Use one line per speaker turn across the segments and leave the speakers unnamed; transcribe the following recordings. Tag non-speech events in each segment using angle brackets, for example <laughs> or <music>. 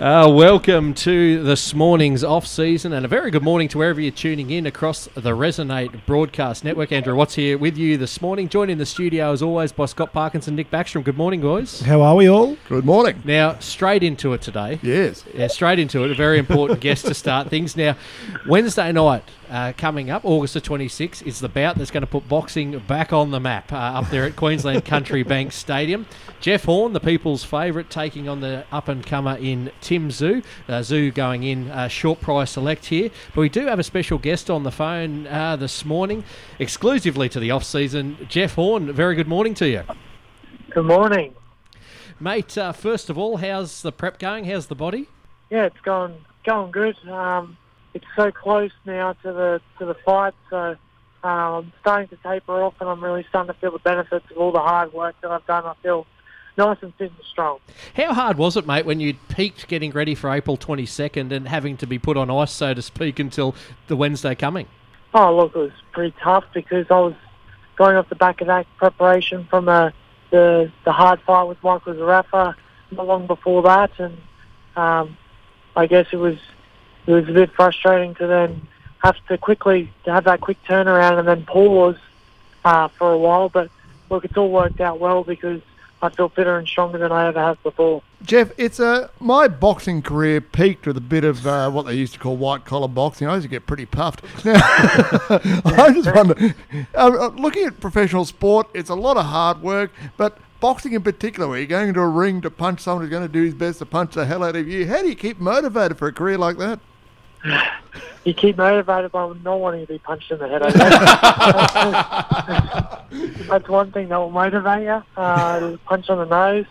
Uh, welcome to this morning's off season, and a very good morning to wherever you're tuning in across the Resonate Broadcast Network. Andrew Watts here with you this morning, joined in the studio as always by Scott Parkinson, Nick Backstrom. Good morning, guys.
How are we all?
Good morning.
Now, straight into it today.
Yes.
Yeah, straight into it. A very important guest to start things. Now, Wednesday night uh, coming up, August the 26th, is the bout that's going to put boxing back on the map uh, up there at Queensland Country Bank <laughs> Stadium. Jeff Horn, the people's favourite, taking on the up and comer in Tim Tszyu. Uh, Tszyu going in uh, short price select here. But we do have a special guest on the phone uh, this morning, exclusively to the off season. Jeff Horn, very good morning to you.
Good morning.
Mate, uh, first of all, how's the prep going? How's the body?
Yeah, it's going going good. Um, it's so close now to the to the fight, so um, I'm starting to taper off, and I'm really starting to feel the benefits of all the hard work that I've done. I feel nice and fit and strong.
How hard was it, mate, when you peaked getting ready for April 22nd and having to be put on ice, so to speak, until the Wednesday coming?
Oh, look, it was pretty tough because I was going off the back of that preparation from uh, the the hard fight with Michael Zarafa not long before that, and um, I guess it was it was a bit frustrating to then have to quickly to have that quick turnaround and then pause uh, for a while. But look, it's all worked out well because I feel fitter and stronger than I ever have before.
Jeff, it's uh, my boxing career peaked with a bit of uh, what they used to call white collar boxing. I used to get pretty puffed. Now, <laughs> I just wonder, uh, looking at professional sport, it's a lot of hard work, but boxing in particular, where you're going into a ring to punch someone who's going to do his best to punch the hell out of you, how do you keep motivated for a career like that? <laughs>
You keep motivated by not wanting to be punched in the head. I <laughs> guess. <laughs> That's one thing that will motivate you. Uh, punch on the nose.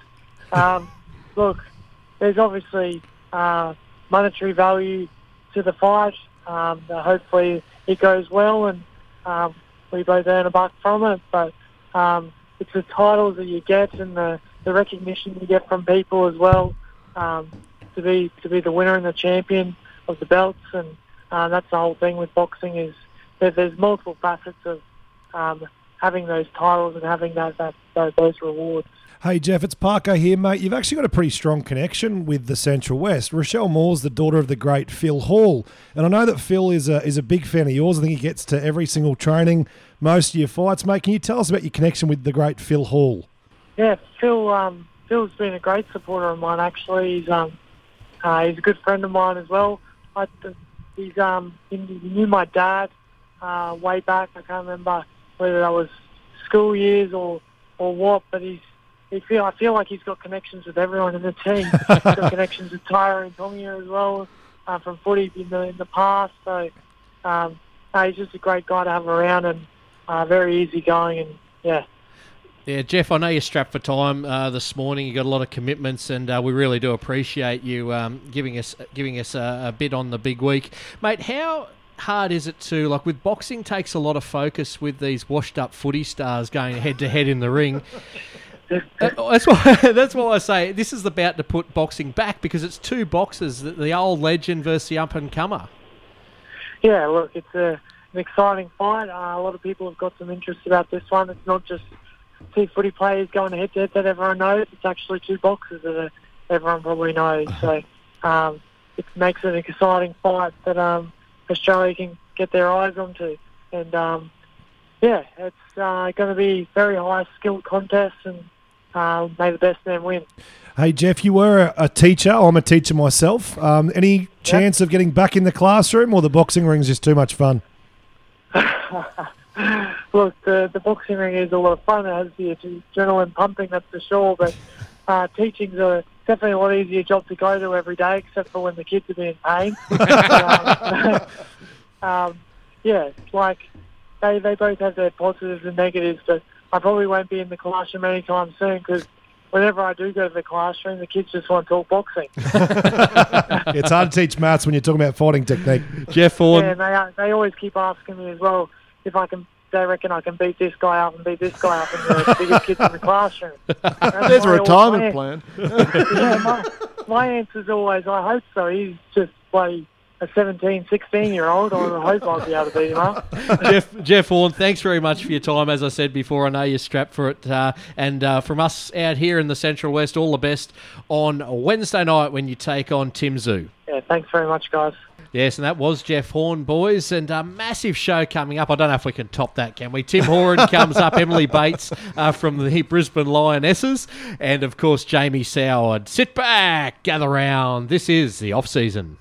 Um, look, there's obviously uh, monetary value to the fight. Um, hopefully it goes well and um, we both earn a buck from it. But um, it's the titles that you get and the, the recognition you get from people as well um, to be to be the winner and the champion of the belts. And uh, that's the whole thing with boxing is that there's multiple facets of um, having those titles and having that, that, that those rewards.
Hey Jeff, it's Parko here, mate. You've actually got a pretty strong connection with the Central West. Rochelle Moore's the daughter of the great Phil Hall, and I know that Phil is a is a big fan of yours. I think he gets to every single training, most of your fights, mate. Can you tell us about your connection with the great Phil Hall?
Yeah, Phil. Um, Phil's been a great supporter of mine. Actually, he's um, uh, he's a good friend of mine as well. I, he's um, he, he knew my dad uh, way back. I can't remember whether that was school years or or what, but he's he feel I feel like he's got connections with everyone in the team. <laughs> he's got connections with Tyra and Tongia as well uh, from footy in the in the past. So um, no, he's just a great guy to have around and uh, very easygoing and yeah.
Yeah, Jeff, I know you're strapped for time uh, this morning. You've got a lot of commitments, and uh, we really do appreciate you um, giving us giving us a, a bit on the big week, mate. How hard is it to like with boxing takes a lot of focus with these washed up footy stars going head to head in the ring. <laughs> Uh, that's why. <laughs> That's why I say this is about to put boxing back because it's two boxers: the, the old legend versus the up and comer.
Yeah, look, it's a, an exciting fight. Uh, a lot of people have got some interest about this one. It's not just two footy players going head to head that everyone knows. It's actually two boxers that everyone probably knows. So um, it makes it an exciting fight that um, Australia can get their eyes onto. And um, yeah, it's uh, going to be very high skilled contest and uh, may the best man win.
Hey Jeff, you were a, teacher. I'm a teacher myself. Um, any chance of getting back in the classroom, or the boxing ring's just too much fun? <laughs> <laughs>
Look, the, the boxing ring is a lot of fun. It has the adrenaline pumping, that's for sure. But uh, teaching's a definitely a lot easier job to go to every day, except for when the kids are being pain. <laughs> um, <laughs> um, yeah, it's like they they both have their positives and negatives, but I probably won't be in the classroom anytime soon because whenever I do go to the classroom, the kids just want to talk boxing.
it's hard to teach maths when you're talking about fighting technique.
Jeff Horn.
Yeah, and they they always keep asking me as well if I can. They reckon I can beat this guy up and beat this guy up, and the biggest kids in the classroom. <laughs> That's
There's a retirement
my-
plan. <laughs>
yeah, my, my answer's always, I hope so. He's just bloody a 17, 16 year old, I hope I'll be able to beat him up. <laughs>
Jeff Jeff Horn, thanks very much for your time. As I said before, I know you're strapped for it. Uh, and uh, from us out here in the Central West, all the best on Wednesday night when you take on Tim Tszyu.
Yeah, thanks very much, guys.
Yes, and that was Jeff Horn, boys, and a massive show coming up. I don't know if we can top that, can we? Tim Horan <laughs> comes up, Emily Bates uh, from the Brisbane Lionesses, and of course Jamie Soward. Sit back, gather round. This is the off season.